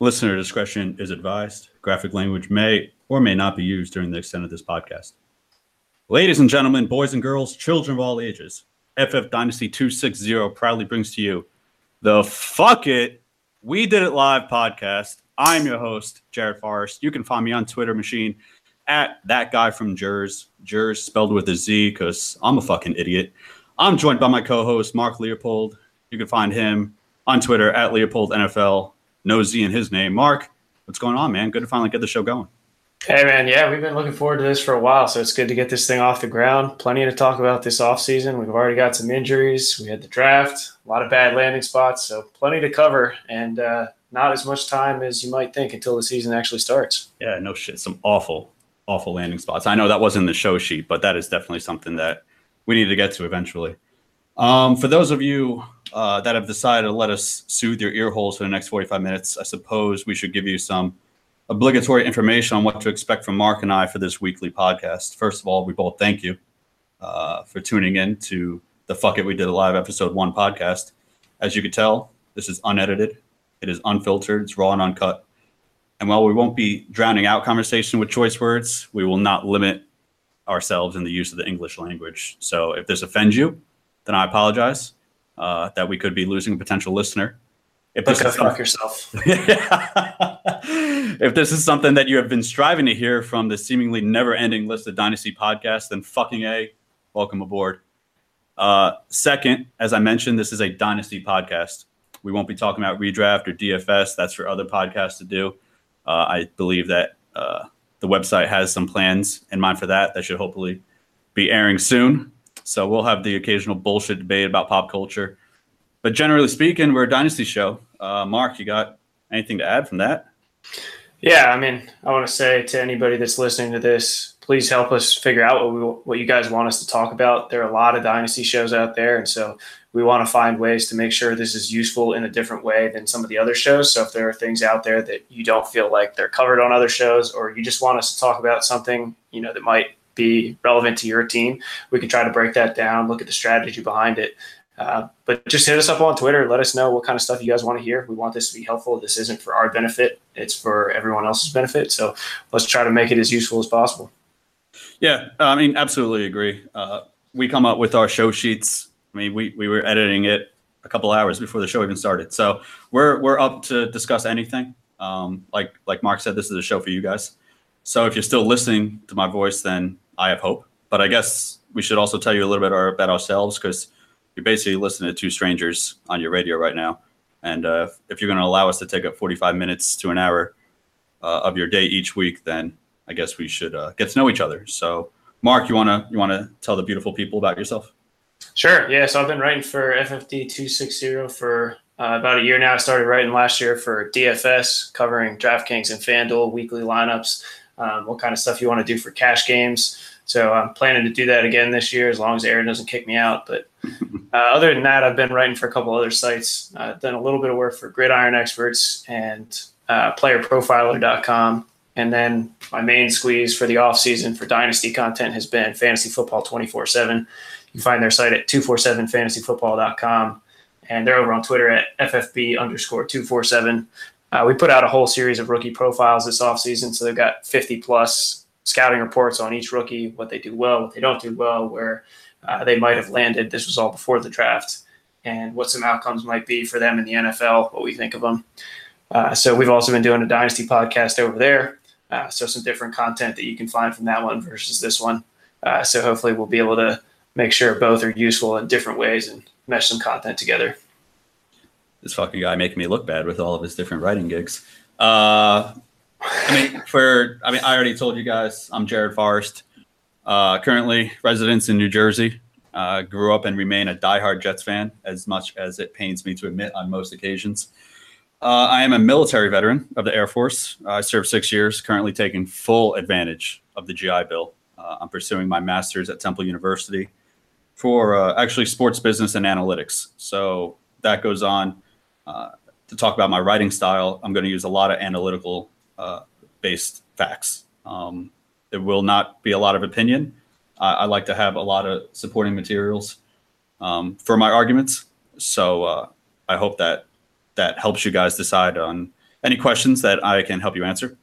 Listener discretion is advised. Graphic language may or may not be used during the extent of this podcast. Ladies and gentlemen, boys and girls, children of all ages, FF Dynasty 260 proudly brings to you the Fuck It, We Did It Live podcast. I'm your host, Jared Forrest. You can find me on Twitter machine at that guy from Jers, Jers spelled with a Z because I'm a fucking idiot. I'm joined by my co host, Mark Leopold. You can find him on Twitter at Leopold NFL no Z in his name. Mark, what's going on, man? Good to finally get the show going. Hey, man. Yeah, we've been looking forward to this for a while, so it's good to get this thing off the ground. Plenty to talk about this offseason. We've already got some injuries. We had the draft, a lot of bad landing spots, so plenty to cover, and uh, not as much time as you might think until the season actually starts. Yeah, no shit. Some awful, awful landing spots. I know that wasn't the show sheet, but that is definitely something that we need to get to eventually. Um, for those of you uh, that have decided to let us soothe your ear holes for the next 45 minutes, I suppose we should give you some obligatory information on what to expect from Mark and I for this weekly podcast. First of all, we both thank you uh, for tuning in to the Fuck It We Did a Live episode one podcast. As you can tell, this is unedited, it is unfiltered, it's raw and uncut. And while we won't be drowning out conversation with choice words, we will not limit ourselves in the use of the English language. So if this offends you, then I apologize uh, that we could be losing a potential listener. If this is fuck yourself. if this is something that you have been striving to hear from the seemingly never-ending list of Dynasty podcasts, then fucking a, welcome aboard. Uh, second, as I mentioned, this is a Dynasty podcast. We won't be talking about redraft or DFS. That's for other podcasts to do. Uh, I believe that uh, the website has some plans in mind for that. That should hopefully be airing soon. So we'll have the occasional bullshit debate about pop culture. But generally speaking, we're a dynasty show. Uh, Mark, you got anything to add from that? Yeah, I mean, I want to say to anybody that's listening to this, please help us figure out what we, what you guys want us to talk about. There are a lot of dynasty shows out there, and so we want to find ways to make sure this is useful in a different way than some of the other shows. So if there are things out there that you don't feel like they're covered on other shows, or you just want us to talk about something, you know, that might be relevant to your team. We can try to break that down, look at the strategy behind it. Uh, but just hit us up on Twitter. Let us know what kind of stuff you guys want to hear. We want this to be helpful. This isn't for our benefit, it's for everyone else's benefit. So let's try to make it as useful as possible. Yeah, I mean, absolutely agree. Uh, we come up with our show sheets. I mean, we, we were editing it a couple hours before the show even started. So we're, we're up to discuss anything. Um, like, like Mark said, this is a show for you guys. So if you're still listening to my voice, then I have hope. But I guess we should also tell you a little bit about ourselves because you're basically listening to two strangers on your radio right now. And uh, if you're going to allow us to take up 45 minutes to an hour uh, of your day each week, then I guess we should uh, get to know each other. So, Mark, you wanna you wanna tell the beautiful people about yourself? Sure. Yeah. So I've been writing for FFD 260 for uh, about a year now. I started writing last year for DFS, covering DraftKings and FanDuel weekly lineups um, what kind of stuff you want to do for cash games. So I'm planning to do that again this year as long as Aaron doesn't kick me out. But uh, other than that, I've been writing for a couple other sites. I've done a little bit of work for Gridiron Experts and uh, PlayerProfiler.com. And then my main squeeze for the off season for Dynasty content has been Fantasy Football 24 7. You find their site at 247fantasyfootball.com. And they're over on Twitter at FFB underscore 247. Uh, we put out a whole series of rookie profiles this offseason. So they've got 50 plus scouting reports on each rookie, what they do well, what they don't do well, where uh, they might have landed. This was all before the draft, and what some outcomes might be for them in the NFL, what we think of them. Uh, so we've also been doing a dynasty podcast over there. Uh, so some different content that you can find from that one versus this one. Uh, so hopefully we'll be able to make sure both are useful in different ways and mesh some content together this fucking guy making me look bad with all of his different writing gigs. Uh, I mean, for I mean, I already told you guys I'm Jared Forrest. Uh, currently residence in New Jersey. Uh, grew up and remain a diehard Jets fan, as much as it pains me to admit on most occasions. Uh, I am a military veteran of the Air Force. I served six years, currently taking full advantage of the GI Bill. Uh, I'm pursuing my master's at Temple University for uh, actually sports business and analytics. So that goes on uh, to talk about my writing style, I'm going to use a lot of analytical uh, based facts. Um, there will not be a lot of opinion. I, I like to have a lot of supporting materials um, for my arguments. So uh, I hope that that helps you guys decide on any questions that I can help you answer.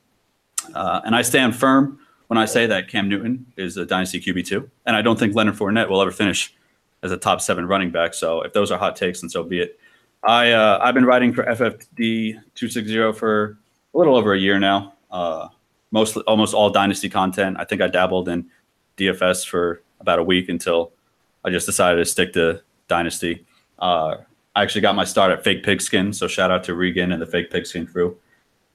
Uh, and I stand firm when I say that Cam Newton is a dynasty QB two, and I don't think Leonard Fournette will ever finish as a top seven running back. So if those are hot takes, then so be it. I uh, I've been writing for FFD two six zero for a little over a year now. Uh, mostly almost all dynasty content. I think I dabbled in DFS for about a week until I just decided to stick to dynasty. Uh, I actually got my start at Fake Pigskin, so shout out to Regan and the Fake Pigskin crew.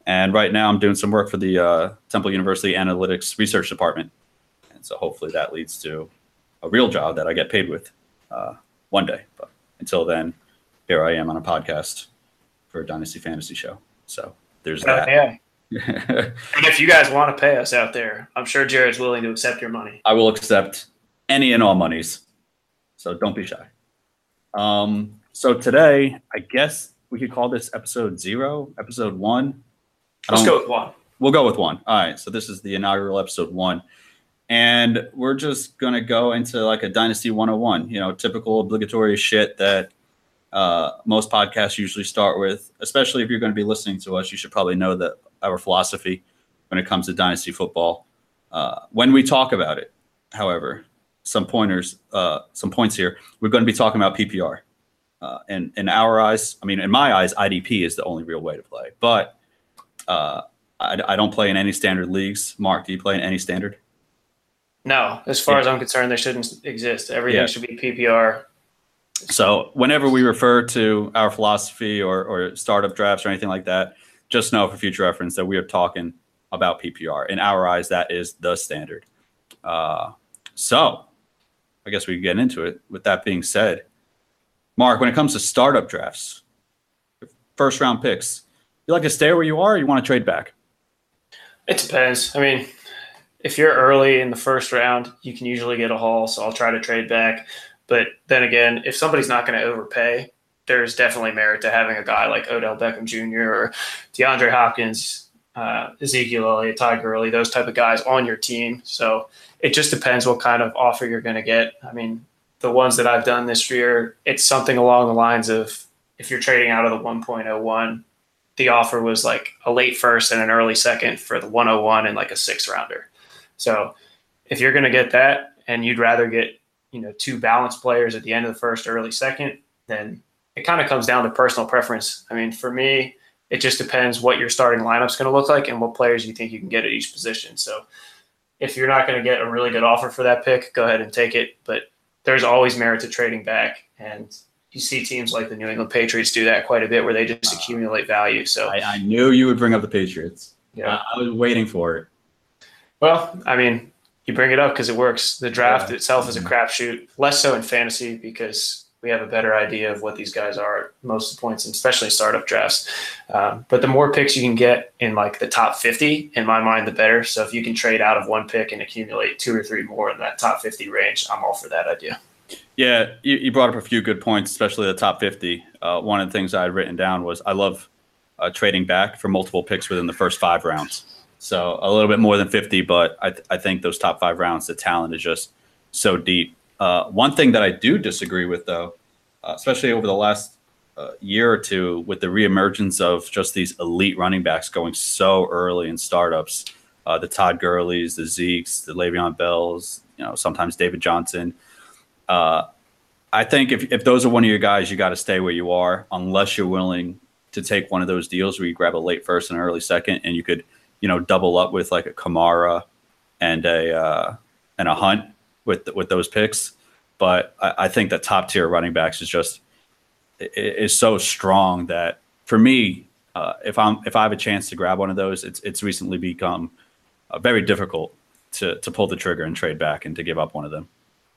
And right now, I'm doing some work for the uh, Temple University Analytics Research Department, and so hopefully that leads to a real job that I get paid with uh, one day. But until then, here I am on a podcast for a Dynasty Fantasy Show. So there's Oh, that. yeah. And if you guys want to pay us out there, I'm sure Jared's willing to accept your money. I will accept any and all monies. So don't be shy. Um, so today, I guess we could call this episode zero, episode one. Let's go with one. We'll go with one. All right. So this is the inaugural episode one. And we're just going to go into like a Dynasty 101, you know, typical obligatory shit that uh, most podcasts usually start with, especially if you're going to be listening to us. You should probably know that our philosophy when it comes to Dynasty football. Uh, when we talk about it, however, some pointers, uh, some points here. We're going to be talking about PPR. Uh, and in our eyes, I mean, in my eyes, IDP is the only real way to play. But uh, I, I don't play in any standard leagues. Mark, do you play in any standard? No, as far as I'm concerned, they shouldn't exist. Everything Yeah. should be PPR. So whenever we refer to our philosophy or, or startup drafts or anything like that, just know for future reference that we are talking about PPR. In our eyes, that is the standard. Uh, so I guess we can get into it. With that being said, Mark, when it comes to startup drafts, first round picks, you like to stay where you are or you want to trade back? It depends. I mean, if you're early in the first round, you can usually get a haul, so I'll try to trade back. But then again, if somebody's not going to overpay, there's definitely merit to having a guy like Odell Beckham Jr. or DeAndre Hopkins, uh, Ezekiel Elliott, Ty Gurley, those type of guys on your team. So it just depends what kind of offer you're going to get. I mean, the ones that I've done this year, it's something along the lines of if you're trading out of the 1.01, the offer was like a late first and an early second for the 101 and like a six rounder. So if you're going to get that and you'd rather get, you know, two balanced players at the end of the first, early second, then it kind of comes down to personal preference. I mean, for me, it just depends what your starting lineup's going to look like and what players you think you can get at each position. So if you're not going to get a really good offer for that pick, go ahead and take it. But there's always merit to trading back. And you see teams like the New England Patriots do that quite a bit where they just accumulate value. So, I, I knew you would bring up the Patriots. yeah. I, I was waiting for it. Well, I mean, you bring it up because it works. The draft Yeah. itself is a crapshoot, less so in fantasy because we have a better idea of what these guys are at most of the points, and especially startup drafts. Um, but the more picks you can get in like the top 50, in my mind, the better. So if you can trade out of one pick and accumulate two or three more in that top 50 range, I'm all for that idea. Yeah, you, you brought up a few good points, especially the top 50. Uh, one of the things I had written down was I love uh, trading back for multiple picks within the first five rounds. So a little bit more than 50, but I, th- I think those top five rounds, the talent is just so deep. Uh, one thing that I do disagree with, though, uh, especially over the last uh, year or two, with the reemergence of just these elite running backs going so early in startups, uh, the Todd Gurleys, the Zekes, the Le'Veon Bells, you know, sometimes David Johnson. Uh, I think if, if those are one of your guys, you got to stay where you are unless you're willing to take one of those deals where you grab a late first and early second, and you could, you know, double up with like a Kamara and a uh, and a Hunt with with those picks. But I, I think the top tier running backs is just is so strong that for me, uh, if I'm if I have a chance to grab one of those, it's it's recently become uh, very difficult to to pull the trigger and trade back and to give up one of them.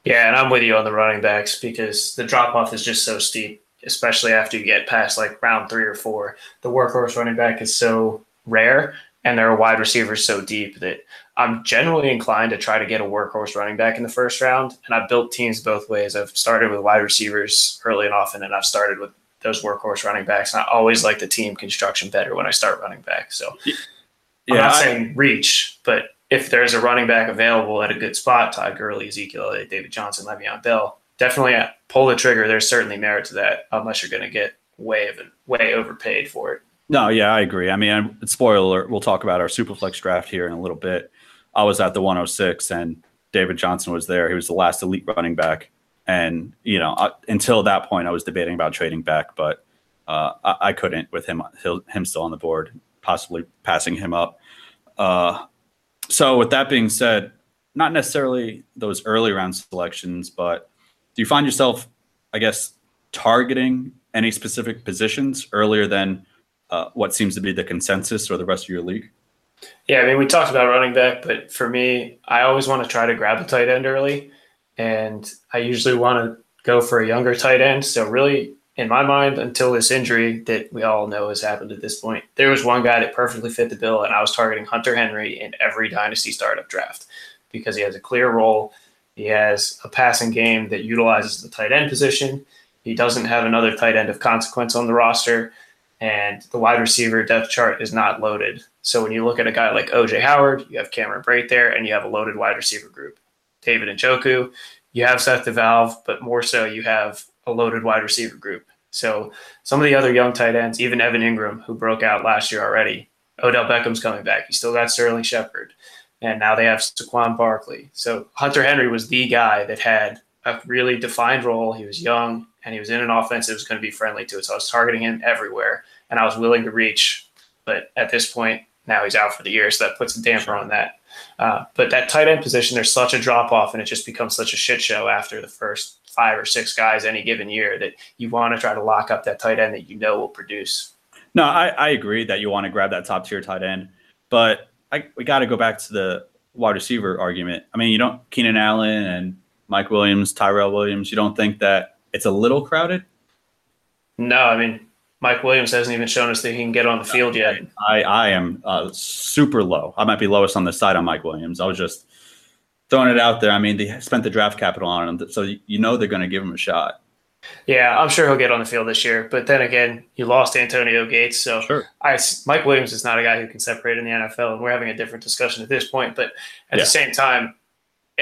Yeah, and I'm with you on the running backs because the drop off is just so steep, especially after you get past like round three or four. The workhorse running back is so rare, and their wide receivers so deep that I'm generally inclined to try to get a workhorse running back in the first round. And I've built teams both ways. I've started with wide receivers early and often, and I've started with those workhorse running backs. And I always like the team construction better when I start running back. So yeah, I'm not I- saying reach, but if there's a running back available at a good spot, Todd Gurley, Ezekiel, David Johnson, Le'Veon Bell, definitely uh, pull the trigger. There's certainly merit to that, unless you're going to get way of way overpaid for it. No, yeah, I agree. I mean, spoiler we'll talk about our Superflex draft here in a little bit. I was at the 106 and David Johnson was there. He was the last elite running back. And, you know, I, until that point, I was debating about trading back, but uh, I, I, couldn't with him, him still on the board, possibly passing him up. Uh, so, with that being said, not necessarily those early round selections, but do you find yourself, I guess, targeting any specific positions earlier than uh, what seems to be the consensus or the rest of your league? Yeah, I mean, we talked about running back, but for me, I always want to try to grab a tight end early, and I usually want to go for a younger tight end. So really, in my mind, until this injury that we all know has happened at this point, there was one guy that perfectly fit the bill, and I was targeting Hunter Henry in every dynasty startup draft because he has a clear role. He has a passing game that utilizes the tight end position. He doesn't have another tight end of consequence on the roster and the wide receiver depth chart is not loaded. So when you look at a guy like OJ Howard, you have Cameron Brate there, and you have a loaded wide receiver group. David Njoku, you have Seth DeValve, but more so you have a loaded wide receiver group. So some of the other young tight ends, even Evan Engram, who broke out last year already, Odell Beckham's coming back. You still got Sterling Shepard, and now they have Saquon Barkley. So Hunter Henry was the guy that had a really defined role. He was young and he was in an offense that was going to be friendly to it. So I was targeting him everywhere and I was willing to reach. But at this point, now he's out for the year. So that puts a damper on that. Uh, but that tight end position, there's such a drop off and it just becomes such a shit show after the first five or six guys any given year that you want to try to lock up that tight end that you know will produce. No, I, I agree that you want to grab that top tier tight end. But I, we got to go back to the wide receiver argument. I mean, you don't Keenan Allen and Mike Williams, Tyrell Williams. You don't think that it's a little crowded? No, I mean Mike Williams hasn't even shown us that he can get on the field yet. I, I am uh, super low. I might be lowest on the side on Mike Williams. I was just throwing it out there. I mean, they spent the draft capital on him, so you know they're going to give him a shot. Yeah, I'm sure he'll get on the field this year. But then again, you lost Antonio Gates, so sure. I, Mike Williams is not a guy who can separate in the NFL, and we're having a different discussion at this point. But at yeah. the same time,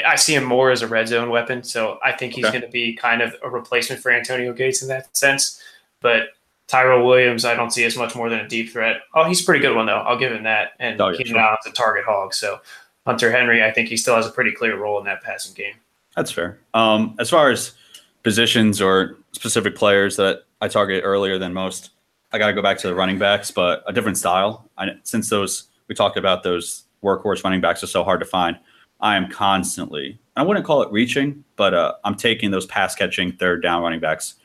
I see him more as a red zone weapon. So I think he's okay. going to be kind of a replacement for Antonio Gates in that sense. But Tyrell Williams, I don't see as much more than a deep threat. Oh, he's a pretty good one though. I'll give him that. And oh, yeah, Keenan sure. Allen's a target hog. So Hunter Henry, I think he still has a pretty clear role in that passing game. That's fair. Um, as far as positions or specific players that I target earlier than most, I got to go back to the running backs, but a different style. I, since those we talked about those workhorse running backs are so hard to find. I am constantly, I wouldn't call it reaching, but uh, I'm taking those pass catching third down running backs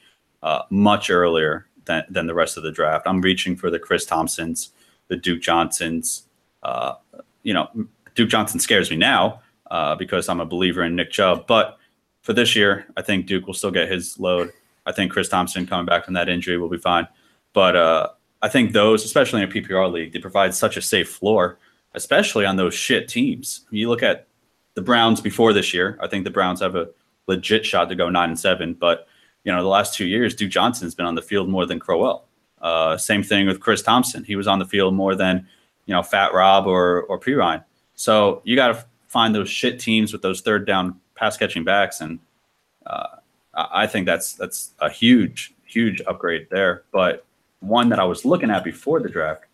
uh, much earlier than, than the rest of the draft. I'm reaching for the Chris Thompsons, the Duke Johnsons. Uh, you know, Duke Johnson scares me now uh, because I'm a believer in Nick Chubb. But for this year, I think Duke will still get his load. I think Chris Thompson coming back from that injury will be fine. But uh, I think those, especially in a PPR league, they provide such a safe floor, especially on those shit teams. You look at the Browns before this year. I think the Browns have a legit shot to go nine and seven. But you know, the last two years, Duke Johnson's been on the field more than Crowell. Uh, same thing with Chris Thompson. He was on the field more than you know Fat Rob or or Perine. So you got to find those shit teams with those third down pass catching backs, and uh, I think that's that's a huge huge upgrade there. But one that I was looking at before the draft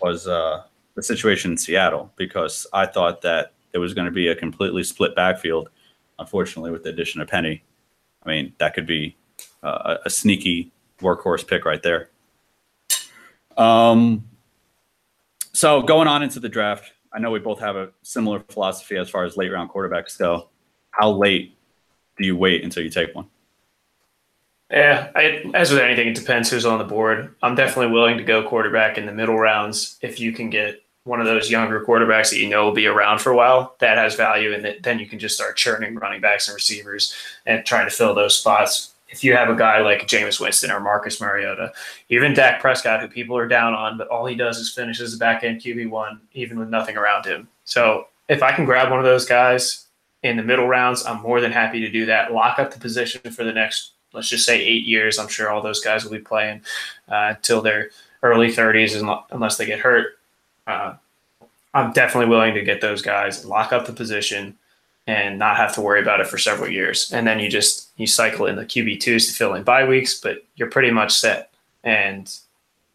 was uh, the situation in Seattle because I thought that it was going to be a completely split backfield. Unfortunately, with the addition of Penny, I mean that could be a sneaky workhorse pick right there. Um, so going on into the draft, I know we both have a similar philosophy as far as late round quarterbacks go. How late do you wait until you take one? Yeah, I, as with anything, it depends who's on the board. I'm definitely willing to go quarterback in the middle rounds if you can get one of those younger quarterbacks that you know will be around for a while, that has value. And then you can just start churning running backs and receivers and trying to fill those spots. If you have a guy like Jameis Winston or Marcus Mariota, even Dak Prescott, who people are down on, but all he does is finish as a back end QB1, even with nothing around him. So if I can grab one of those guys in the middle rounds, I'm more than happy to do that. Lock up the position for the next, let's just say, eight years. I'm sure all those guys will be playing uh, until their early 30s, unless they get hurt uh, I'm definitely willing to get those guys, lock up the position, and not have to worry about it for several years. And then you just you cycle in the QB twos to fill in bye weeks, but you're pretty much set. And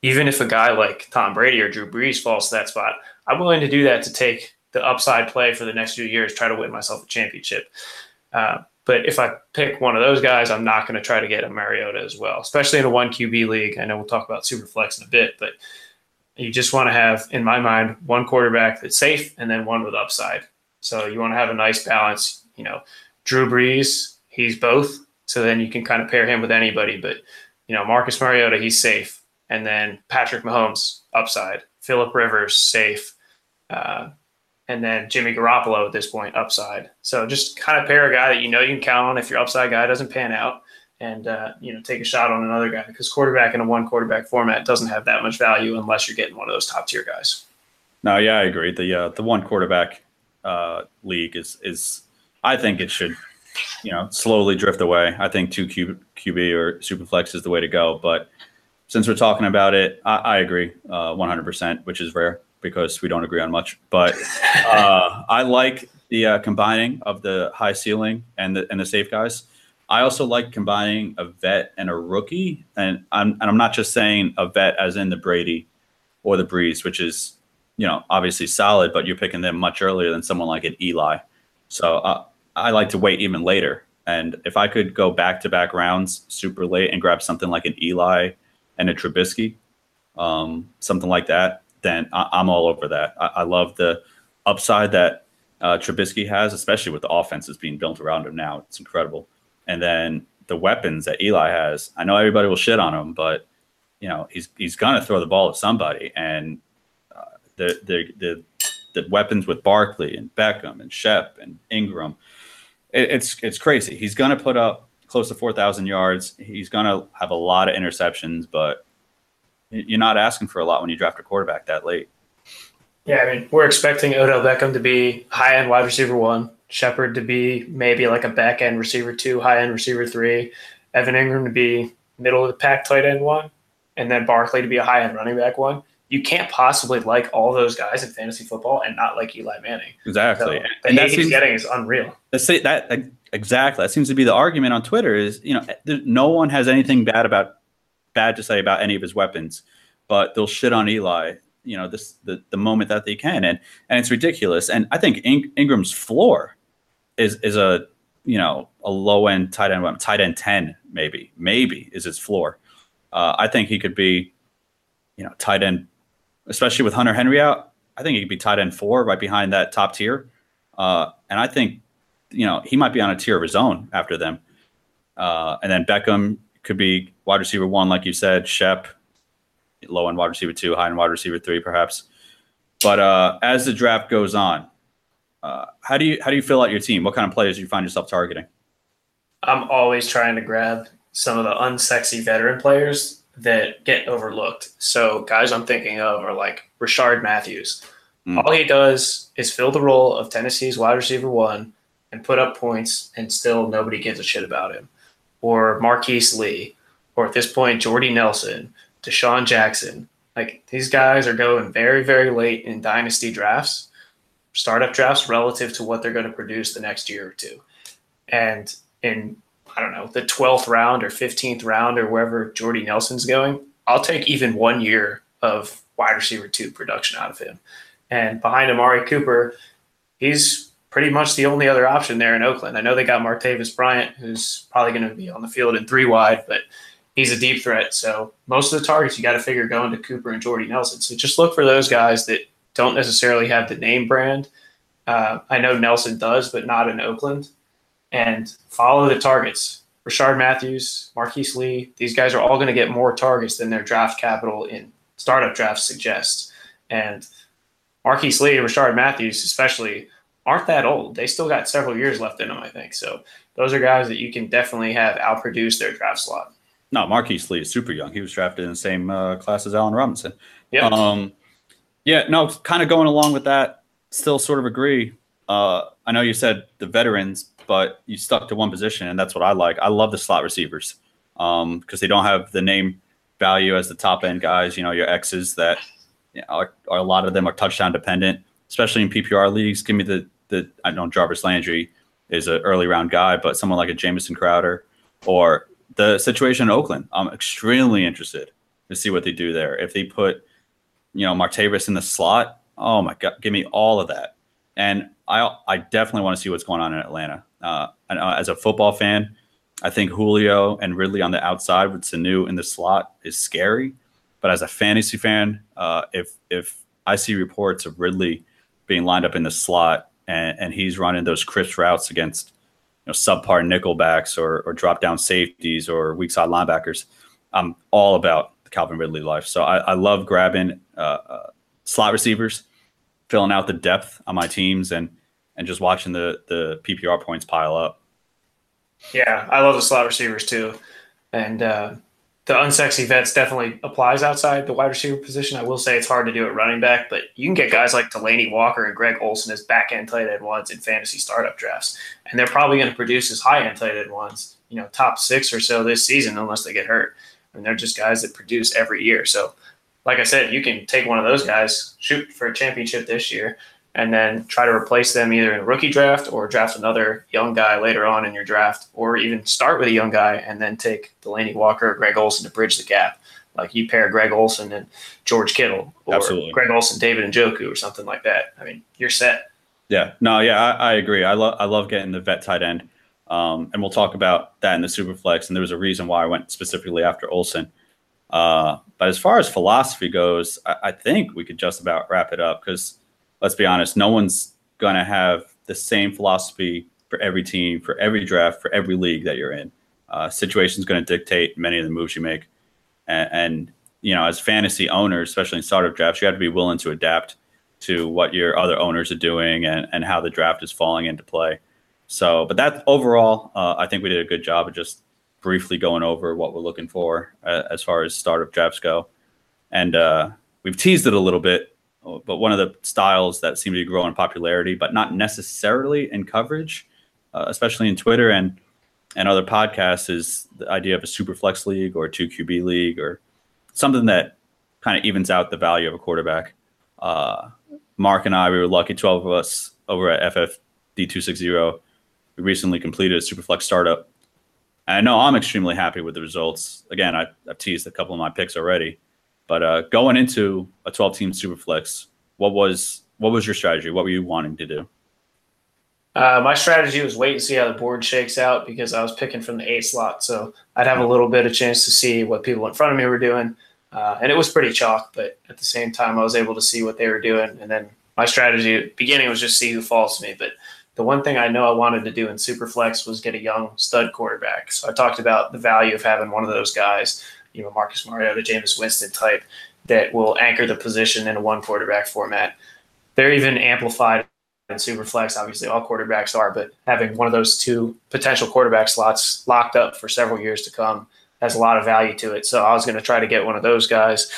even if a guy like Tom Brady or Drew Brees falls to that spot, I'm willing to do that to take the upside play for the next few years, try to win myself a championship. Uh, but if I pick one of those guys, I'm not going to try to get a Mariota as well, especially in a one QB league. I know we'll talk about super flex in a bit, but you just want to have, in my mind, one quarterback that's safe and then one with upside. So you want to have a nice balance. You know, Drew Brees, he's both. So then you can kind of pair him with anybody. But, you know, Marcus Mariota, he's safe. And then Patrick Mahomes, upside. Philip Rivers, safe. Uh, and then Jimmy Garoppolo at this point, upside. So just kind of pair a guy that you know you can count on if your upside guy doesn't pan out and uh, you know take a shot on another guy because quarterback in a one quarterback format doesn't have that much value unless you're getting one of those top tier guys. No, yeah, I agree. The uh, the one quarterback uh, league is is I think it should you know slowly drift away. I think two Q, QB or superflex is the way to go. But since we're talking about it, I, I agree uh, 100%, which is rare because we don't agree on much. But uh, I like the uh, combining of the high ceiling and the and the safe guys. I also like combining a vet and a rookie, and I'm and I'm not just saying a vet as in the Brady or the Brees, which is you know obviously solid, but you're picking them much earlier than someone like an Eli. So uh, I like to wait even later. And if I could go back to back rounds super late and grab something like an Eli and a Trubisky, um, something like that, then I- am all over that. I-, I love the upside that uh, Trubisky has, especially with the offenses being built around him now. It's incredible and then the weapons that Eli has. I know everybody will shit on him, but you know he's he's gonna throw the ball at somebody, and uh, the the the the weapons with Barkley and Beckham and Shep and Engram, it, it's it's crazy. He's gonna put up close to four thousand yards. He's gonna have a lot of interceptions, but you're not asking for a lot when you draft a quarterback that late. Yeah, I mean, we're expecting Odell Beckham to be high end wide receiver one. Shepard to be maybe like a back end receiver two, high end receiver three, Evan Engram to be middle of the pack tight end one, and then Barkley to be a high end running back one. You can't possibly like all those guys in fantasy football and not like Eli Manning. Exactly, so the and that he's getting is unreal. Let's say that exactly. That seems to be the argument on Twitter. Is you know no one has anything bad about bad to say about any of his weapons, but they'll shit on Eli you know this the, the moment that they can and and it's ridiculous and i think In- Engram's floor is is a you know a low end tight end, tight end ten maybe maybe is his floor. Uh, I think he could be, you know, tight end, especially with Hunter Henry out. I think he could be tight end four, right behind that top tier. Uh, and I think, you know, he might be on a tier of his own after them. Uh, and then Beckham could be wide receiver one, like you said. Shep, low end wide receiver two, high end wide receiver three, perhaps. But uh, as the draft goes on, uh, how do you how do you fill out your team? What kind of players do you find yourself targeting? I'm always trying to grab some of the unsexy veteran players that get overlooked. So guys I'm thinking of are like Rishard Matthews. Mm. All he does is fill the role of Tennessee's wide receiver one and put up points, and still nobody gives a shit about him. Or Marquise Lee, or at this point Jordy Nelson, DeSean Jackson. Like these guys are going very, very late in dynasty drafts startup drafts relative to what they're going to produce the next year or two. And in I don't know the twelfth round or fifteenth round or wherever Jordy Nelson's going, I'll take even one year of wide receiver two production out of him. And behind Amari Cooper, he's pretty much the only other option there in Oakland. I know they got Martavis Bryant, who's probably going to be on the field in three wide, but he's a deep threat. So most of the targets you got to figure going to Cooper and Jordy Nelson. So just look for those guys that don't necessarily have the name brand. Uh, I know Nelson does, but not in Oakland. And follow the targets. Rishard Matthews, Marquise Lee, these guys are all going to get more targets than their draft capital in startup drafts suggests. And Marquise Lee and Rishard Matthews, especially, aren't that old. They still got several years left in them, I think. So those are guys that you can definitely have outproduce their draft slot. No, Marquise Lee is super young. He was drafted in the same uh, class as Allen Robinson. Yeah. Um, yeah, no, kind of going along with that. Still, sort of agree. Uh, I know you said the veterans, but you stuck to one position, and that's what I like. I love the slot receivers because um, they don't have the name value as the top end guys. You know, your X's that you know, are, are, a lot of them are touchdown dependent, especially in PPR leagues. Give me the the I know Jarvis Landry is an early round guy, but someone like a Jamison Crowder or the situation in Oakland, I'm extremely interested to see what they do there. If they put, you know, Martavis in the slot, oh my god, give me all of that. And I I definitely want to see what's going on in Atlanta. Uh, and, uh, as a football fan, I think Julio and Ridley on the outside with Sanu in the slot is scary. But as a fantasy fan, uh, if if I see reports of Ridley being lined up in the slot and, and he's running those crisp routes against you know subpar nickelbacks or, or drop down safeties or weak side linebackers, I'm all about Calvin Ridley life. So I, I love grabbing uh, uh, slot receivers, filling out the depth on my teams, and and just watching the the PPR points pile up. Yeah, I love the slot receivers too, and uh, the unsexy vets definitely applies outside the wide receiver position. I will say it's hard to do at running back, but you can get guys like Delanie Walker and Greg Olsen as back end tight end ones in fantasy startup drafts, and they're probably going to produce as high end tight end ones, you know, top six or so this season unless they get hurt. Mean, they're just guys that produce every year. So, like I said, you can take one of those guys, shoot for a championship this year, and then try to replace them either in a rookie draft or draft another young guy later on in your draft, or even start with a young guy and then take Delanie Walker or Greg Olsen to bridge the gap. Like you pair Greg Olsen and George Kittle, or Absolutely. Greg Olsen, David Njoku, or something like that. I mean, you're set. Yeah, no, yeah, I, I agree. I love I love getting the vet tight end, um, and we'll talk about that in the Superflex. And there was a reason why I went specifically after Olsen. Uh, but as far as philosophy goes, I, I think we could just about wrap it up because let's be honest, no one's going to have the same philosophy for every team, for every draft, for every league that you're in. Uh, Situation is going to dictate many of the moves you make. And, and, you know, as fantasy owners, especially in startup drafts, you have to be willing to adapt to what your other owners are doing and, and how the draft is falling into play. So, but that overall, uh, I think we did a good job of just briefly going over what we're looking for uh, as far as startup drafts go. And uh, we've teased it a little bit but one of the styles that seem to be growing in popularity, but not necessarily in coverage, uh, especially in Twitter and and other podcasts, is the idea of a super flex league or a two QB league or something that kind of evens out the value of a quarterback. Uh, Mark and I, we were lucky, twelve of us over at FFD two six zero. We recently completed a Superflex startup. And I know I'm extremely happy with the results. Again, I, I've teased a couple of my picks already. But uh, going into a 12 team superflex, what was what was your strategy? What were you wanting to do? Uh, my strategy was wait and see how the board shakes out because I was picking from the eight slot, so I'd have a little bit of chance to see what people in front of me were doing, uh, and it was pretty chalk. But at the same time, I was able to see what they were doing, and then my strategy at the beginning was just see who falls to me. But the one thing I know I wanted to do in Superflex was get a young stud quarterback. So I talked about the value of having one of those guys you know Marcus Mariota, Jameis Winston type that will anchor the position in a one quarterback format. They're even amplified in Superflex. Obviously, all quarterbacks are, but having one of those two potential quarterback slots locked up for several years to come has a lot of value to it. So I was going to try to get one of those guys.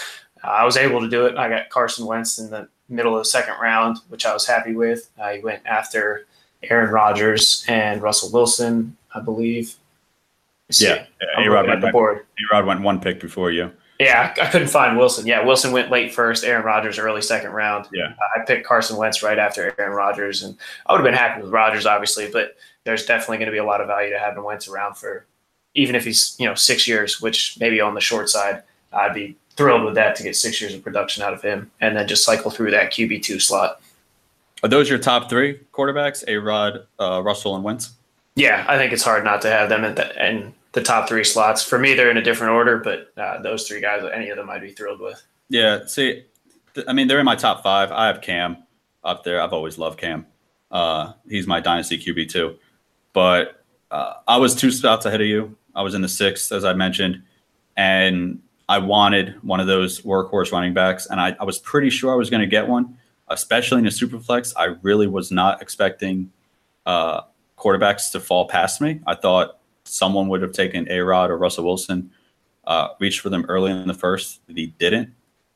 I was able to do it. I got Carson Wentz in the middle of the second round, which I was happy with. I went after Aaron Rodgers and Russell Wilson, I believe. Yeah, A Rod went, went one pick before you. Yeah, I couldn't find Wilson. Yeah, Wilson went late first. Aaron Rodgers early second round. Yeah, I picked Carson Wentz right after Aaron Rodgers, and I would have been happy with Rodgers, obviously, but there's definitely going to be a lot of value to having Wentz around for, even if he's you know six years, which maybe on the short side, I'd be thrilled with that to get six years of production out of him, and then just cycle through that QB two slot. Are those your top three quarterbacks? A Rod, uh, Russell, and Wentz. Yeah, I think it's hard not to have them in the, and the top three slots. For me, they're in a different order, but uh, those three guys, any of them, I'd be thrilled with. Yeah. See, th- I mean, they're in my top five. I have Cam up there. I've always loved Cam. Uh, he's my dynasty QB too. But uh, I was two spots ahead of you. I was in the sixth, as I mentioned, and I wanted one of those workhorse running backs, and I, I was pretty sure I was going to get one, especially in a super flex. I really was not expecting uh, quarterbacks to fall past me. I thought someone would have taken A Rod or Russell Wilson, uh, reached for them early in the first. He didn't,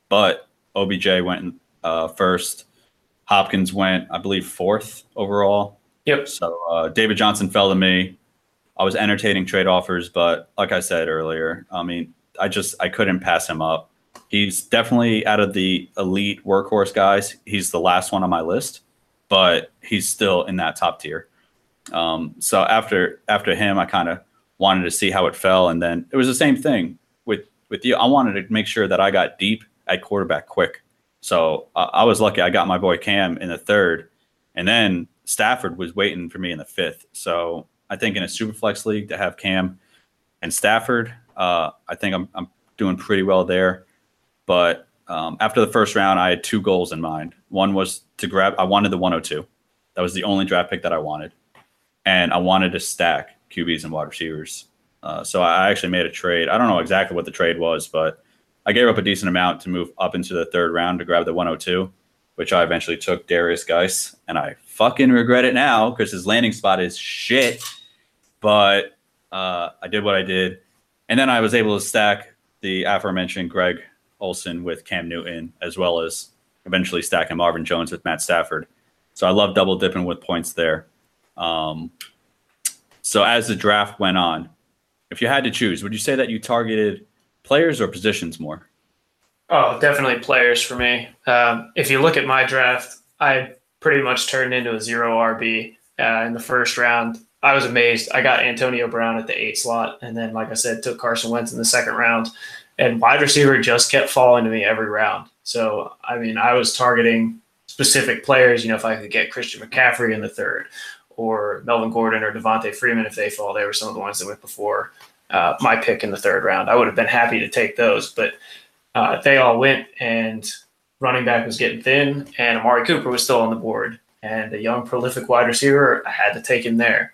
but OBJ went uh, first. Hopkins went, I believe, fourth overall. Yep. So uh, David Johnson fell to me. I was entertaining trade offers, but like I said earlier, I mean, I just I couldn't pass him up. He's definitely out of the elite workhorse guys. He's the last one on my list, but he's still in that top tier. Um, so after after him, I kind of wanted to see how it fell, and then it was the same thing with with you, I wanted to make sure that I got deep at quarterback quick. So uh, I was lucky. I got my boy Cam in the third, and then Stafford was waiting for me in the fifth. So I think in a super flex league to have Cam and Stafford, uh, I think I'm, I'm doing pretty well there. But um, after the first round, I had two goals in mind. One was to grab, I wanted the 102. That was the only draft pick that I wanted. And I wanted to stack QBs and wide receivers. Uh, so I actually made a trade. I don't know exactly what the trade was, but I gave up a decent amount to move up into the third round to grab the 102, which I eventually took Derrius Guice. And I fucking regret it now because his landing spot is shit. But uh, I did what I did. And then I was able to stack the aforementioned Greg Olsen with Cam Newton, as well as eventually stacking Marvin Jones with Matt Stafford. So I love double dipping with points there. Um, so as the draft went on, if you had to choose, would you say that you targeted players or positions more? Oh, definitely players for me. Um, if you look at my draft, I pretty much turned into a zero RB uh, in the first round. I was amazed. I got Antonio Brown at the eight slot, and then, like I said, took Carson Wentz in the second round. And wide receiver just kept falling to me every round. So, I mean, I was targeting specific players. You know, if I could get Christian McCaffrey in the third, or Melvin Gordon or Devonta Freeman if they fall. They were some of the ones that went before uh, my pick in the third round. I would have been happy to take those, but uh, they all went, and running back was getting thin, and Amari Cooper was still on the board. And a young, prolific wide receiver, I had to take him there.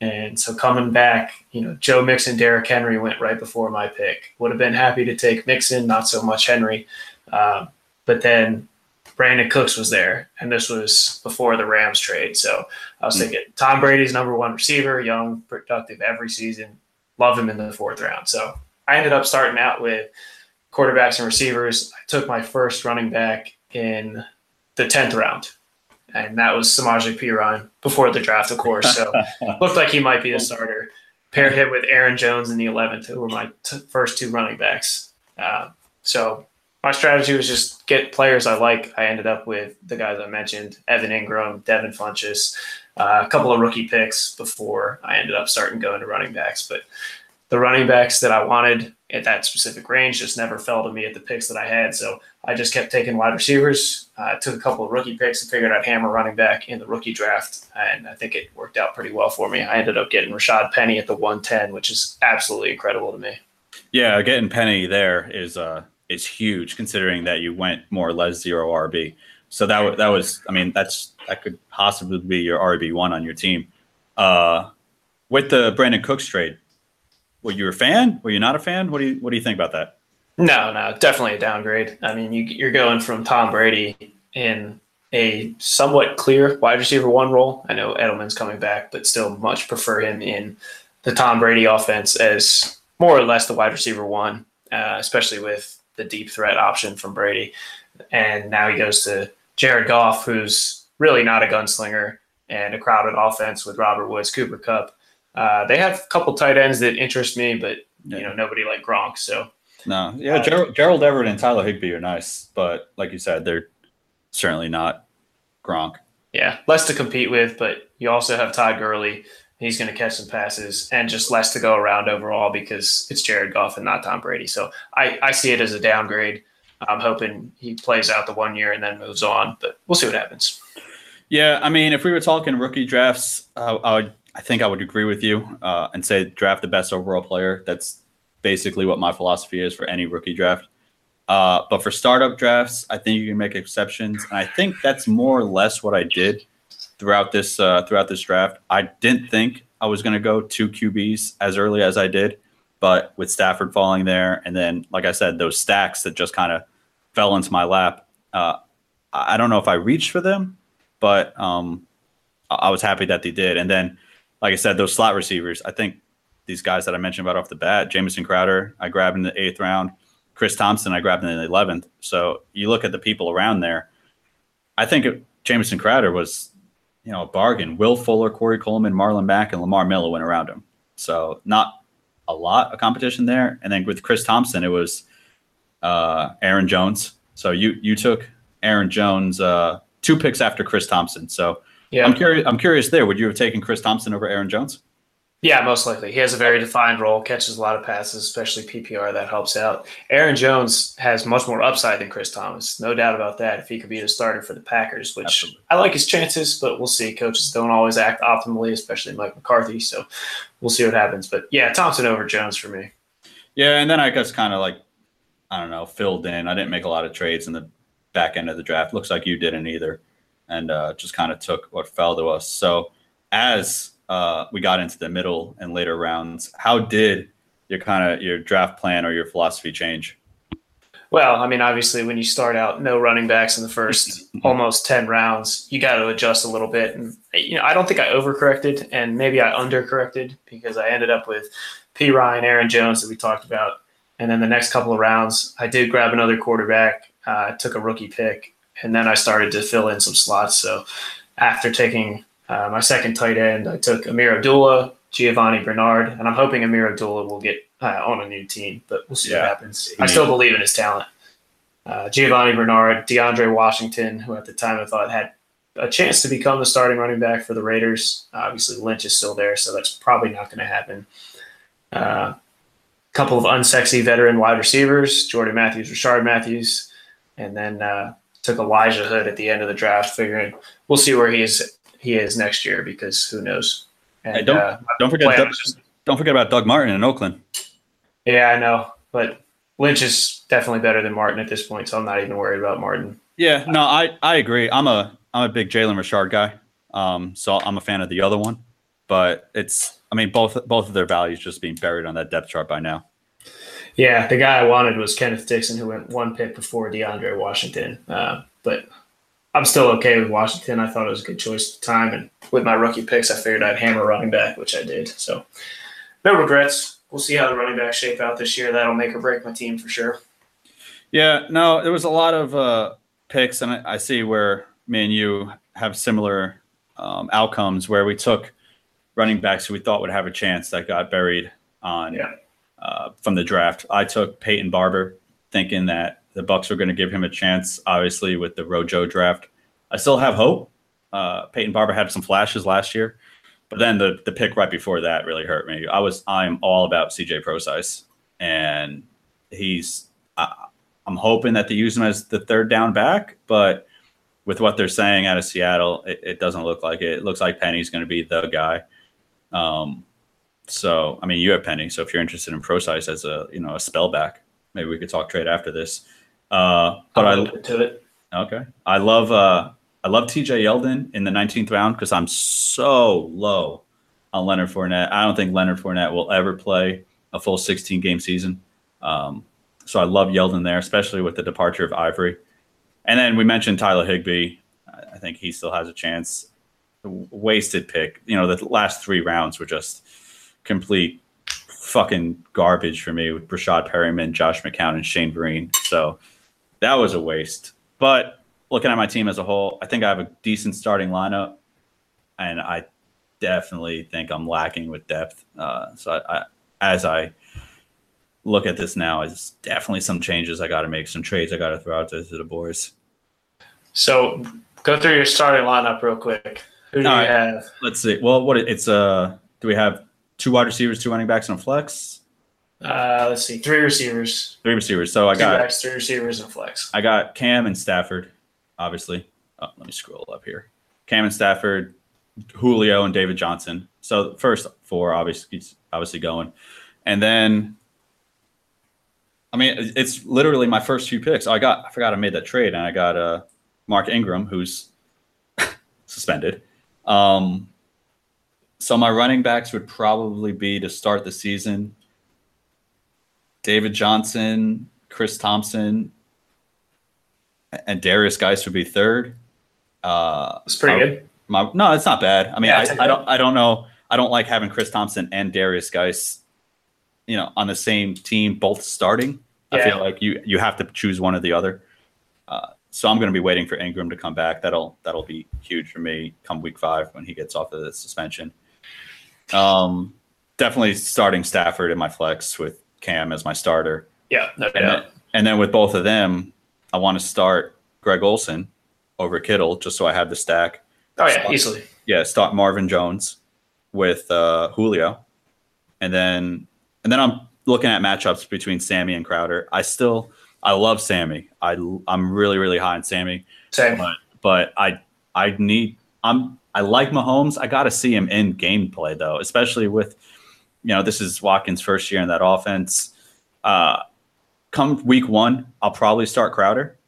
And so coming back, you know, Joe Mixon, Derrick Henry went right before my pick. Would have been happy to take Mixon, not so much Henry. Um, but then Brandin Cooks was there, and this was before the Rams trade. So I was hmm. thinking Tom Brady's number one receiver, young, productive every season. Love him in the fourth round. So I ended up starting out with quarterbacks and receivers. I took my first running back in the tenth round, and that was Samaje Perine before the draft, of course. So looked like he might be a starter. Paired him with Aaron Jones in the eleventh, who were my t- first two running backs. Uh, so my strategy was just get players I like. I ended up with the guys I mentioned: Evan Engram, Devin Funchess, uh, a couple of rookie picks before I ended up starting going to running backs. But the running backs that I wanted at that specific range just never fell to me at the picks that I had. So I just kept taking wide receivers. Uh, took a couple of rookie picks and figured I'd hammer running back in the rookie draft. And I think it worked out pretty well for me. I ended up getting Rashad Penny at the 110, which is absolutely incredible to me. Yeah, getting Penny there is uh, is huge considering that you went more or less zero RB. So that that was, I mean, that's that could possibly be your RB one on your team. Uh, with the Brandin Cooks trade, were you a fan? Were you not a fan? What do you What do you think about that? No, no, definitely a downgrade. I mean, you, you're going from Tom Brady in a somewhat clear wide receiver one role. I know Edelman's coming back, but still much prefer him in the Tom Brady offense as more or less the wide receiver one, uh, especially with the deep threat option from Brady. And now he goes to Jared Goff, who's really not a gunslinger and a crowded offense with Robert Woods, Cooper Kupp. Uh, they have a couple tight ends that interest me, but you know nobody like Gronk. So no, yeah, uh, Gerald, Gerald Everett and Tyler Higbee are nice, but like you said, they're certainly not Gronk. Yeah, less to compete with, but you also have Todd Gurley, He's going to catch some passes and just less to go around overall because it's Jared Goff and not Tom Brady. So I, I see it as a downgrade. I'm hoping he plays out the one year and then moves on, but we'll see what happens. Yeah, I mean, if we were talking rookie drafts, uh, I would, I think I would agree with you uh, and say draft the best overall player. That's basically what my philosophy is for any rookie draft. Uh, but for startup drafts, I think you can make exceptions, and I think that's more or less what I did throughout this uh, throughout this draft. I didn't think I was going to go two QBs as early as I did, but with Stafford falling there, and then like I said, those stacks that just kind of fell into my lap. Uh, I don't know if I reached for them, but um, I was happy that they did. And then, like I said, those slot receivers. I think these guys that I mentioned about off the bat, Jamison Crowder, I grabbed in the eighth round. Chris Thompson, I grabbed in the eleventh. So you look at the people around there. I think Jamison Crowder was you know, a bargain. Will Fuller, Corey Coleman, Marlon Mack, and Lamar Miller went around him. So not a lot of competition there. And then with Chris Thompson, it was uh, Aaron Jones. So you you took Aaron Jones uh, two picks after Chris Thompson. So yeah. I'm curious. I'm curious there. Would you have taken Chris Thompson over Aaron Jones? Yeah, most likely. He has a very defined role, catches a lot of passes, especially PPR. That helps out. Aaron Jones has much more upside than Chris Thomas, no doubt about that. If he could be the starter for the Packers, which Absolutely. I like his chances, but we'll see. Coaches don't always act optimally, especially Mike McCarthy. So we'll see what happens. But yeah, Thompson over Jones for me. Yeah, and then I guess kind of like I don't know, filled in. I didn't make a lot of trades in the back end of the draft. Looks like you didn't either, and uh, just kind of took what fell to us. So as uh, we got into the middle and later rounds. How did your kind of your draft plan or your philosophy change? Well, I mean, obviously, when you start out no running backs in the first almost ten rounds, you got to adjust a little bit. And you know, I don't think I overcorrected, and maybe I undercorrected because I ended up with Perine, Aaron Jones that we talked about, and then the next couple of rounds, I did grab another quarterback, uh, took a rookie pick, and then I started to fill in some slots. So after taking uh, my second tight end, I took Ameer Abdullah, Giovani Bernard, and I'm hoping Ameer Abdullah will get uh, on a new team, but we'll see yeah. what happens. I still believe in his talent. Uh, Giovani Bernard, DeAndre Washington, who at the time I thought had a chance to become the starting running back for the Raiders. Obviously, Lynch is still there, so that's probably not going to happen. A uh, couple of unsexy veteran wide receivers, Jordan Matthews, Rishard Matthews, and then uh, took Elijah Hood at the end of the draft, figuring we'll see where he is he is next year because who knows. And, hey, don't uh, don't forget Doug, don't forget about Doug Martin in Oakland. Yeah, I know, but Lynch is definitely better than Martin at this point, so I'm not even worried about Martin. Yeah, no, I I agree. I'm a I'm a big Jalen Richard guy, um, so I'm a fan of the other one, but it's I mean both both of their values just being buried on that depth chart by now. Yeah, the guy I wanted was Kenneth Dixon, who went one pick before DeAndre Washington, uh, but I'm still okay with Washington. I thought it was a good choice at the time, and with my rookie picks, I figured I'd hammer running back, which I did. So no regrets. We'll see how the running backs shape out this year. That'll make or break my team for sure. Yeah, no, there was a lot of uh, picks, and I, I, see where me and you have similar um, outcomes where we took running backs who we thought would have a chance that got buried on yeah. Uh, from the draft. I took Peyton Barber, thinking that the Bucs are going to give him a chance. Obviously, with the Rojo draft, I still have hope. Uh, Peyton Barber had some flashes last year, but then the the pick right before that really hurt me. I was I'm all about CJ Prosise, and he's I, I'm hoping that they use him as the third down back, but with what they're saying out of Seattle, it, it doesn't look like it. It looks like Penny's going to be the guy. Um, so I mean, you have Penny, so if you're interested in Prosise as a you know a spell back, maybe we could talk trade after this. Uh, but i to it. Okay, I love uh, I love T.J. Yeldon in the 19th round because I'm so low on Leonard Fournette. I don't think Leonard Fournette will ever play a full 16 game season. Um, so I love Yeldon there, especially with the departure of Ivory. And then we mentioned Tyler Higbee. I think he still has a chance. Wasted pick. You know, the last three rounds were just complete fucking garbage for me with Breshad Perriman, Josh McCown, and Shane Vereen. So that was a waste. But looking at my team as a whole, I think I have a decent starting lineup, and I definitely think I'm lacking with depth. Uh, so I, I, as I look at this now, it's definitely some changes I got to make, some trades I got to throw out to, to, the boys. So go through your starting lineup real quick. Who do All you right. have? Let's see. Well, what it's uh, do we have two wide receivers, two running backs, and a flex? Uh, let's see, three receivers. Three receivers. So I two got backs, three receivers and flex. I got Cam and Stafford, obviously. Oh, let me scroll up here. Cam and Stafford, Julio and David Johnson. So first four, obviously, obviously going, and then. I mean, it's literally my first few picks. I got, I forgot I made that trade, and I got uh, Mark Ingram, who's suspended. Um, so my running backs would probably be to start the season David Johnson, Chris Thompson, and Derrius Guice would be third. Uh, it's pretty good. My, no, it's not bad. I mean, yeah, I, I, don't, I don't know. I don't like having Chris Thompson and Derrius Guice, you know, on the same team, both starting. Yeah. I feel like you you have to choose one or the other. Uh, so I'm going to be waiting for Ingram to come back. That'll that'll be huge for me come week five when he gets off of the suspension. Um, definitely starting Stafford in my flex with Cam as my starter. Yeah, no doubt. And then, and then with both of them, I want to start Greg Olsen over Kittle just so I have the stack. Oh yeah, start, easily. Yeah, start Marvin Jones with uh, Julio and then and then I'm looking at matchups between Sammy and Crowder. I still I love Sammy. I I'm really really high on Sammy. Same. But but I I need I'm I like Mahomes. I got to see him in gameplay though, especially with you know this is Watkins' first year in that offense. Uh, come week one, I'll probably start Crowder,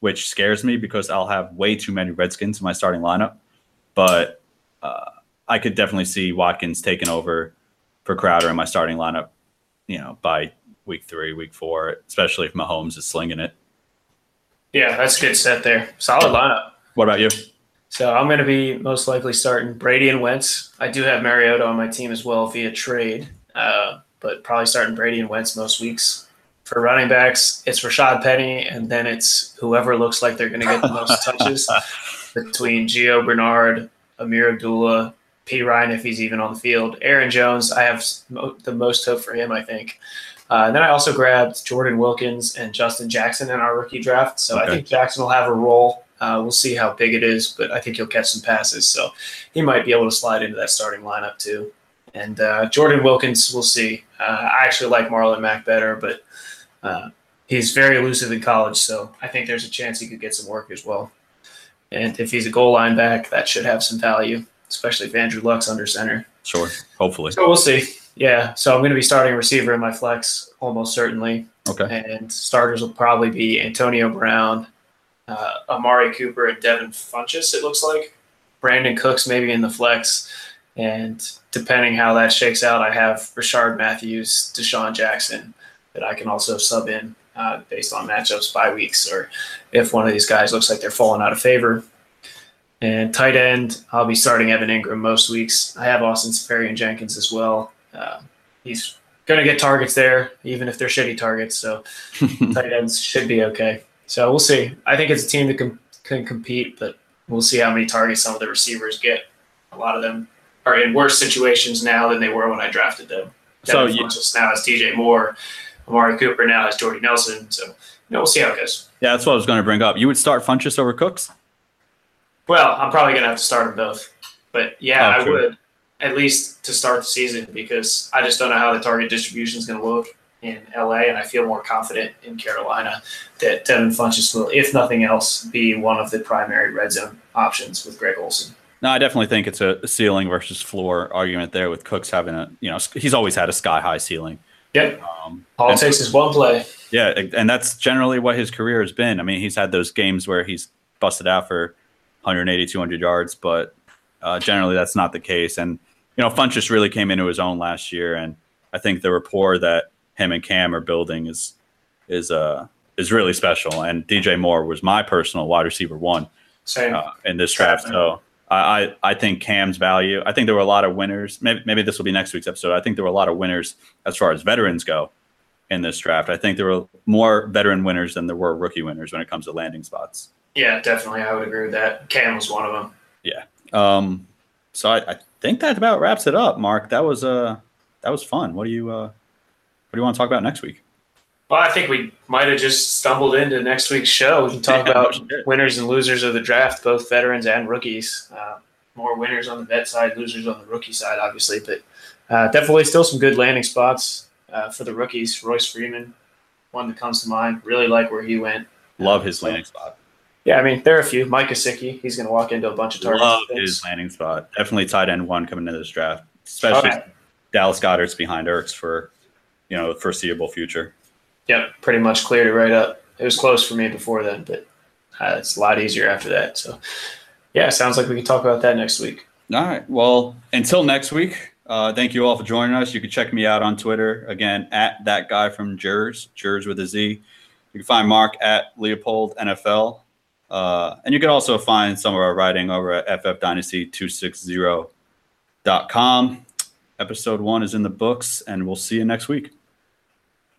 which scares me because I'll have way too many Redskins in my starting lineup. But uh, I could definitely see Watkins taking over for Crowder in my starting lineup. You know, by week three, week four, especially if Mahomes is slinging it. Yeah, that's a good set there. Solid lineup. What about you? So I'm going to be most likely starting Brady and Wentz. I do have Mariota on my team as well via trade, uh, but probably starting Brady and Wentz most weeks. For running backs, it's Rashad Penny, and then it's whoever looks like they're going to get the most touches between Gio Bernard, Ameer Abdullah, Perine, if he's even on the field. Aaron Jones, I have the most hope for him, I think. Uh, and then I also grabbed Jordan Wilkins and Justin Jackson in our rookie draft. So okay. I think Jackson will have a role uh, we'll see how big it is, but I think he'll catch some passes, so he might be able to slide into that starting lineup too. And uh, Jordan Wilkins, we'll see. Uh, I actually like Marlon Mack better, but uh, he's very elusive in college, so I think there's a chance he could get some work as well. And if he's a goal line back, that should have some value, especially if Andrew Luck's under center. Sure, hopefully. So we'll see. Yeah, so I'm going to be starting receiver in my flex almost certainly. Okay. And starters will probably be Antonio Brown, uh, Amari Cooper and Devin Funchess, it looks like. Brandin Cooks maybe in the flex. And depending how that shakes out, I have Rishard Matthews, DeSean Jackson that I can also sub in uh, based on matchups by weeks or if one of these guys looks like they're falling out of favor. And tight end, I'll be starting Evan Engram most weeks. I have Austin Seferian-Jenkins as well. Uh, he's going to get targets there, even if they're shitty targets. So tight ends should be okay. So we'll see. I think it's a team that can, can compete, but we'll see how many targets some of the receivers get. A lot of them are in worse situations now than they were when I drafted them. So you, now has DJ Moore, Amari Cooper now has Jordy Nelson. So you know, we'll see how it goes. Yeah, that's what I was going to bring up. You would start Funchess over Cooks? Well, I'm probably going to have to start them both. But yeah, oh, I would at least to start the season because I just don't know how the target distribution is going to look in LA, and I feel more confident in Carolina that Devin Funchess will, if nothing else, be one of the primary red zone options with Greg Olsen. No, I definitely think it's a ceiling versus floor argument there with Cooks having a, you know, he's always had a sky high ceiling. Yep. Um, All it takes is one play. Yeah. And that's generally what his career has been. I mean, he's had those games where he's busted out for 180, 200 yards, but uh, generally that's not the case. And, you know, Funchess really came into his own last year. And I think the rapport that him and Cam are building is is uh is really special. And DJ Moore was my personal wide receiver one uh, in this draft. So I, I think Cam's value. I think there were a lot of winners. Maybe maybe this will be next week's episode. I think there were a lot of winners as far as veterans go in this draft. I think there were more veteran winners than there were rookie winners when it comes to landing spots. Yeah, definitely. I would agree with that. Cam was one of them. Yeah. Um, so I, I think that about wraps it up, Mark. That was uh that was fun. What do you uh what do you want to talk about next week? Well, I think we might have just stumbled into next week's show. We can talk yeah, about winners and losers of the draft, both veterans and rookies. Uh, more winners on the vet side, losers on the rookie side, obviously, but uh, definitely still some good landing spots uh, for the rookies. Royce Freeman, one that comes to mind. Really like where he went. Love his landing spot. Yeah, I mean, there are a few. Mike Gesicki, he's going to walk into a bunch of targets. Love his landing spot. Definitely tight end one coming into this draft, especially okay. Dallas Goedert's behind Ertz for you know the foreseeable future. Yep, pretty much cleared it right up. It was close for me before then, but uh, it's a lot easier after that. So, yeah, sounds like we can talk about that next week. All right. Well, until next week, uh, thank you all for joining us. You can check me out on Twitter again at that guy from Jers, Jers with a Z. You can find Mark at Leopold NFL. Uh, and you can also find some of our writing over at ffdynasty260.com. Episode one is in the books, and we'll see you next week.